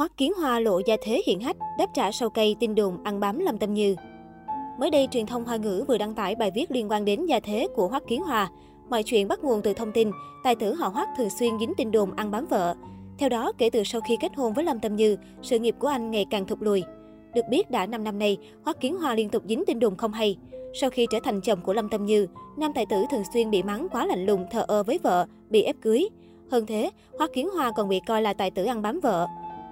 Hoắc Kiến Hoa lộ gia thế hiện hách, đáp trả sau cây tin đồn ăn bám Lâm Tâm Như. Mới đây, truyền thông Hoa ngữ vừa đăng tải bài viết liên quan đến gia thế của Hoắc Kiến Hoa. Mọi chuyện bắt nguồn từ thông tin, tài tử họ Hoắc thường xuyên dính tin đồn ăn bám vợ. Theo đó, kể từ sau khi kết hôn với Lâm Tâm Như, sự nghiệp của anh ngày càng thụt lùi. Được biết đã 5 năm nay, Hoắc Kiến Hoa liên tục dính tin đồn không hay. Sau khi trở thành chồng của Lâm Tâm Như, nam tài tử thường xuyên bị mắng quá lạnh lùng, thờ ơ với vợ, bị ép cưới. Hơn thế, Hoắc Kiến Hoa còn bị coi là tài tử ăn bám vợ.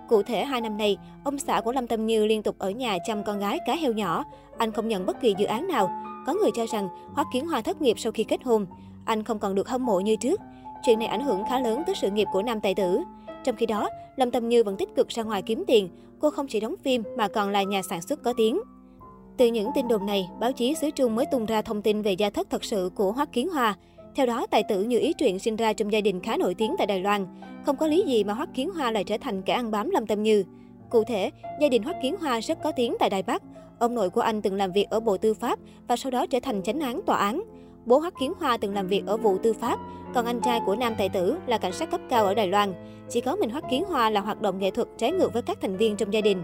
Cụ thể, hai năm nay, ông xã của Lâm Tâm Như liên tục ở nhà chăm con gái cá heo nhỏ. Anh không nhận bất kỳ dự án nào. Có người cho rằng Hoắc Kiến Hoa thất nghiệp sau khi kết hôn. Anh không còn được hâm mộ như trước. Chuyện này ảnh hưởng khá lớn tới sự nghiệp của nam tài tử. Trong khi đó, Lâm Tâm Như vẫn tích cực ra ngoài kiếm tiền. Cô không chỉ đóng phim mà còn là nhà sản xuất có tiếng. Từ những tin đồn này, báo chí xứ Trung mới tung ra thông tin về gia thất thật sự của Hoắc Kiến Hoa. Theo đó, tài tử Như Ý Truyện sinh ra trong gia đình khá nổi tiếng tại Đài Loan. Không có lý gì mà Hoắc Kiến Hoa lại trở thành kẻ ăn bám Lâm Tâm Như. Cụ thể, gia đình Hoắc Kiến Hoa rất có tiếng tại Đài Bắc. Ông nội của anh từng làm việc ở Bộ Tư pháp và sau đó trở thành chánh án tòa án. Bố Hoắc Kiến Hoa từng làm việc ở vụ tư pháp, còn anh trai của nam tài tử là cảnh sát cấp cao ở Đài Loan. Chỉ có mình Hoắc Kiến Hoa là hoạt động nghệ thuật trái ngược với các thành viên trong gia đình.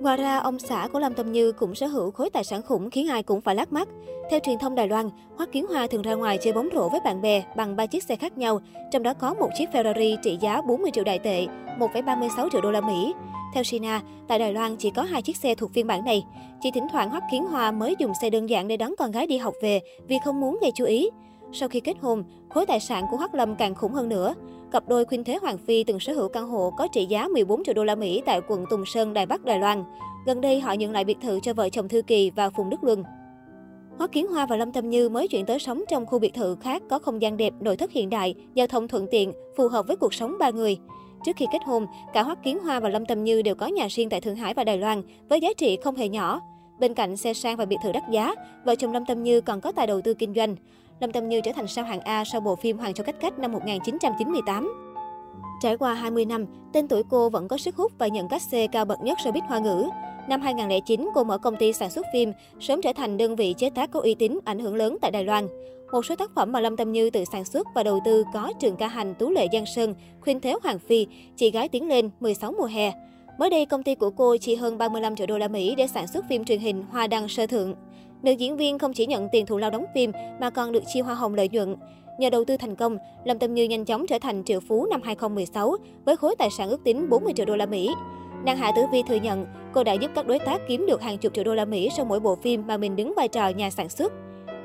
Ngoài ra, ông xã của Lâm Tâm Như cũng sở hữu khối tài sản khủng khiến ai cũng phải lắc mắt. Theo truyền thông Đài Loan, Hoắc Kiến Hoa thường ra ngoài chơi bóng rổ với bạn bè bằng ba chiếc xe khác nhau, trong đó có một chiếc Ferrari trị giá 40 triệu đại tệ, 1,36 triệu đô la Mỹ. Theo Sina, tại Đài Loan chỉ có hai chiếc xe thuộc phiên bản này. Chỉ thỉnh thoảng Hoắc Kiến Hoa mới dùng xe đơn giản để đón con gái đi học về vì không muốn gây chú ý. Sau khi kết hôn, khối tài sản của Hoắc Lâm càng khủng hơn nữa. Cặp đôi Khuynh Thế Hoàng Phi từng sở hữu căn hộ có trị giá 14 triệu đô la Mỹ tại quận Tùng Sơn, Đài Bắc, Đài Loan. Gần đây họ nhận lại biệt thự cho vợ chồng Thư Kỳ và Phùng Đức Luân. Hoắc Kiến Hoa và Lâm Tâm Như mới chuyển tới sống trong khu biệt thự khác có không gian đẹp, nội thất hiện đại, giao thông thuận tiện, phù hợp với cuộc sống ba người. Trước khi kết hôn, cả Hoắc Kiến Hoa và Lâm Tâm Như đều có nhà riêng tại Thượng Hải và Đài Loan với giá trị không hề nhỏ. Bên cạnh xe sang và biệt thự đắt giá, vợ chồng Lâm Tâm Như còn có tài đầu tư kinh doanh. Lâm Tâm Như trở thành sao hạng A sau bộ phim Hoàng cho cách cách năm 1998. Trải qua 20 năm, tên tuổi cô vẫn có sức hút và nhận các C cao bậc nhất showbiz hoa ngữ. Năm 2009, cô mở công ty sản xuất phim, sớm trở thành đơn vị chế tác có uy tín, ảnh hưởng lớn tại Đài Loan. Một số tác phẩm mà Lâm Tâm Như tự sản xuất và đầu tư có Trường Ca Hành, Tú Lệ Giang Sơn, Khuyên Thế Hoàng Phi, Chị Gái Tiến Lên, 16 mùa hè. Mới đây, công ty của cô chi hơn 35 triệu đô la Mỹ để sản xuất phim truyền hình Hoa Đăng Sơ Thượng. Nữ diễn viên không chỉ nhận tiền thù lao đóng phim mà còn được chia hoa hồng lợi nhuận. Nhờ đầu tư thành công, Lâm Tâm Như nhanh chóng trở thành triệu phú năm 2016 với khối tài sản ước tính 40 triệu đô la Mỹ. Nàng Hạ Tử Vi thừa nhận cô đã giúp các đối tác kiếm được hàng chục triệu đô la Mỹ sau mỗi bộ phim mà mình đứng vai trò nhà sản xuất.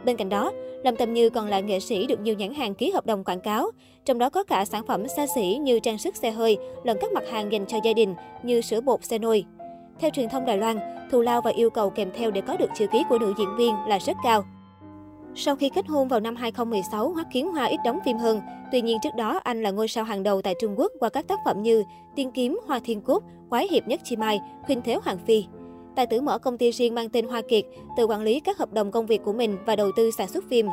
Bên cạnh đó, Lâm Tâm Như còn là nghệ sĩ được nhiều nhãn hàng ký hợp đồng quảng cáo, trong đó có cả sản phẩm xa xỉ như trang sức xe hơi, lẫn các mặt hàng dành cho gia đình như sữa bột xe nôi. Theo truyền thông Đài Loan, thù lao và yêu cầu kèm theo để có được chữ ký của nữ diễn viên là rất cao. Sau khi kết hôn vào năm 2016, Hoắc Kiến Hoa ít đóng phim hơn. Tuy nhiên trước đó, anh là ngôi sao hàng đầu tại Trung Quốc qua các tác phẩm như Tiên Kiếm, Hoa Thiên Cốt, Quái Hiệp Nhất Chi Mai, Khuynh Thế Hoàng Phi. Tài tử mở công ty riêng mang tên Hoa Kiệt, tự quản lý các hợp đồng công việc của mình và đầu tư sản xuất phim.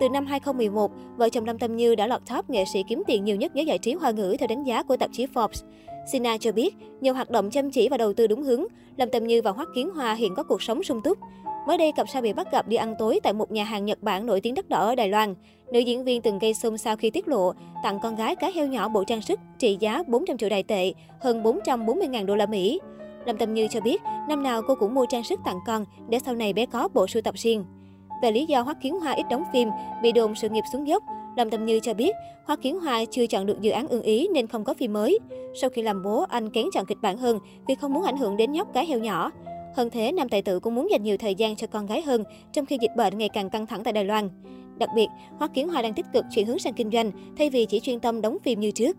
Từ năm 2011, vợ chồng Lâm Tâm Như đã lọt top nghệ sĩ kiếm tiền nhiều nhất giới giải trí hoa ngữ theo đánh giá của tạp chí Forbes. Sina cho biết, nhiều hoạt động chăm chỉ và đầu tư đúng hướng, Lâm Tâm Như và Hoắc Kiến Hoa hiện có cuộc sống sung túc. Mới đây, cặp sao bị bắt gặp đi ăn tối tại một nhà hàng Nhật Bản nổi tiếng đất đỏ ở Đài Loan. Nữ diễn viên từng gây xôn xao khi tiết lộ tặng con gái cá heo nhỏ bộ trang sức trị giá 400 triệu đài tệ, hơn 440.000 đô la Mỹ. Lâm Tâm Như cho biết, năm nào cô cũng mua trang sức tặng con để sau này bé có bộ sưu tập riêng. Về lý do Hoắc Kiến Hoa ít đóng phim, bị đồn sự nghiệp xuống dốc, Lâm Tâm Như cho biết, Hoa Kiến Hoa chưa chọn được dự án ưng ý nên không có phim mới. Sau khi làm bố, anh kén chọn kịch bản hơn vì không muốn ảnh hưởng đến nhóc cái heo nhỏ. Hơn thế, nam tài tử cũng muốn dành nhiều thời gian cho con gái hơn, trong khi dịch bệnh ngày càng căng thẳng tại Đài Loan. Đặc biệt, Hoa Kiến Hoa đang tích cực chuyển hướng sang kinh doanh thay vì chỉ chuyên tâm đóng phim như trước.